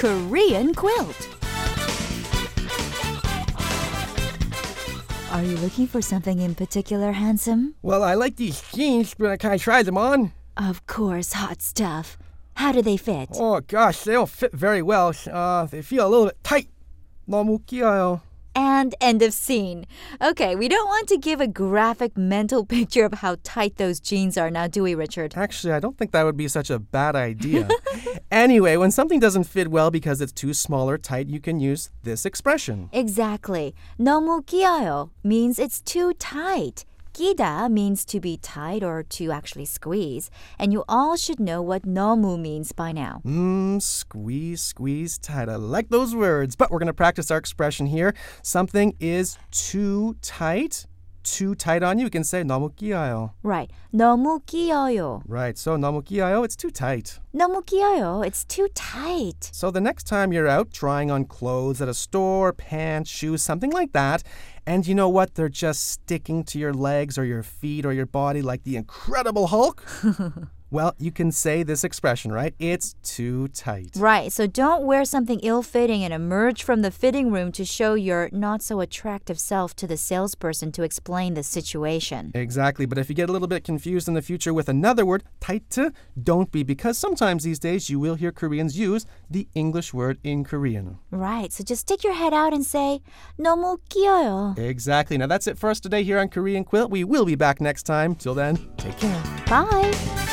Korean quilt. Are you looking for something in particular, handsome? Well, I like these jeans, but can I try them on? Of course, hot stuff. How do they fit? Oh gosh, they don't fit very well. Uh, they feel a little bit tight. 너무 끼어요. And end of scene. Okay, we don't want to give a graphic mental picture of how tight those jeans are now, do we, Richard? Actually, I don't think that would be such a bad idea. anyway, when something doesn't fit well because it's too small or tight, you can use this expression. Exactly. 너무 끼어요 means it's too tight. 끼다 means to be tight or to actually squeeze. And you all should know what 너무 means by now. Mmm, squeeze, squeeze tight. I like those words. But we're going to practice our expression here. Something is too tight. Too tight on you. We can say 너무 끼어요. Right. 너무 끼어요. Right. So 너무 끼어요. It's too tight. 너무 끼어요. It's too tight. So the next time you're out trying on clothes at a store, pants, shoes, something like that, and you know what? They're just sticking to your legs or your feet or your body like the Incredible Hulk. well, you can say this expression, right? It's too tight. Right. So don't wear something ill fitting and emerge from the fitting room to show your not so attractive self to the salesperson to explain the situation. Exactly. But if you get a little bit confused in the future with another word, tight, don't be, because sometimes these days you will hear Koreans use the English word in Korean. Right. So just stick your head out and say, 너무 끼어요. Exactly. Now that's it for us today here on Korean Quilt. We will be back next time. Till then, take care. Bye.